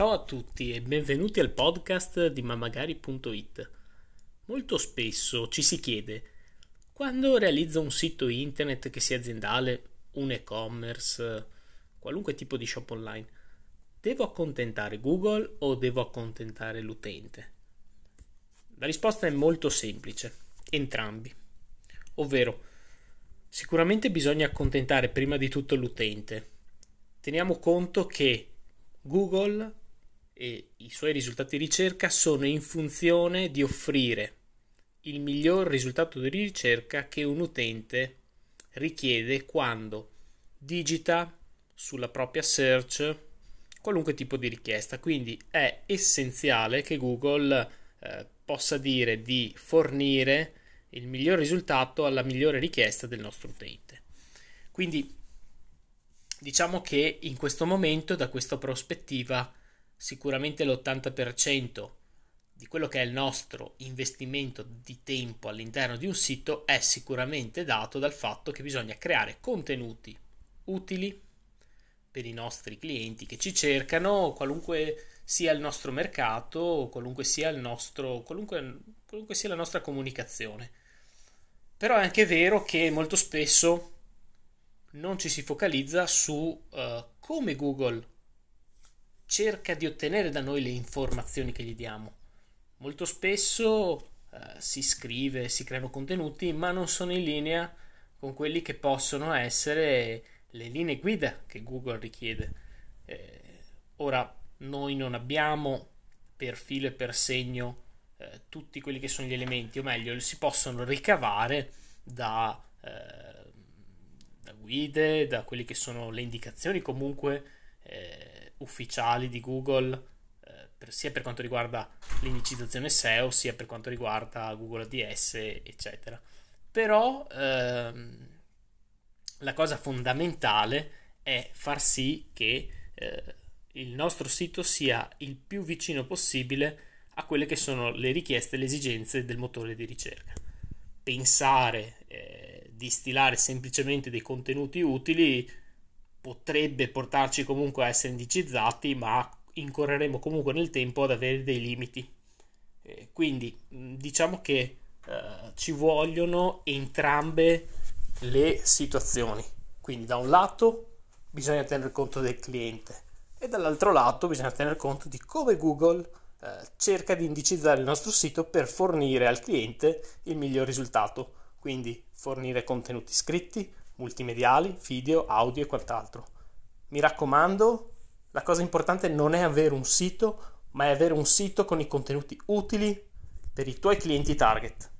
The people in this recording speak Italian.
Ciao a tutti e benvenuti al podcast di mamagari.it. Molto spesso ci si chiede, quando realizzo un sito internet che sia aziendale, un e-commerce, qualunque tipo di shop online, devo accontentare Google o devo accontentare l'utente? La risposta è molto semplice, entrambi. Ovvero, sicuramente bisogna accontentare prima di tutto l'utente. Teniamo conto che Google e i suoi risultati di ricerca sono in funzione di offrire il miglior risultato di ricerca che un utente richiede quando digita sulla propria search qualunque tipo di richiesta. Quindi è essenziale che Google eh, possa dire di fornire il miglior risultato alla migliore richiesta del nostro utente. Quindi diciamo che in questo momento, da questa prospettiva, sicuramente l'80% di quello che è il nostro investimento di tempo all'interno di un sito è sicuramente dato dal fatto che bisogna creare contenuti utili per i nostri clienti che ci cercano, qualunque sia il nostro mercato, qualunque sia, nostro, qualunque, qualunque sia la nostra comunicazione. Però è anche vero che molto spesso non ci si focalizza su uh, come Google cerca di ottenere da noi le informazioni che gli diamo. Molto spesso uh, si scrive, si creano contenuti, ma non sono in linea con quelli che possono essere le linee guida che Google richiede. Eh, ora, noi non abbiamo per filo e per segno eh, tutti quelli che sono gli elementi, o meglio, si possono ricavare da, eh, da guide, da quelle che sono le indicazioni comunque eh, ufficiali di Google, eh, per, sia per quanto riguarda l'indicizzazione SEO, sia per quanto riguarda Google ADS, eccetera. Però ehm, la cosa fondamentale è far sì che eh, il nostro sito sia il più vicino possibile a quelle che sono le richieste e le esigenze del motore di ricerca. Pensare eh, di stilare semplicemente dei contenuti utili potrebbe portarci comunque a essere indicizzati, ma incorreremo comunque nel tempo ad avere dei limiti. Eh, quindi diciamo che eh, ci vogliono entrambe le situazioni. Quindi da un lato bisogna tener conto del cliente e dall'altro lato bisogna tener conto di come Google eh, cerca di indicizzare il nostro sito per fornire al cliente il miglior risultato. Quindi fornire contenuti scritti, multimediali, video, audio e quant'altro. Mi raccomando, la cosa importante non è avere un sito, ma è avere un sito con i contenuti utili per i tuoi clienti target.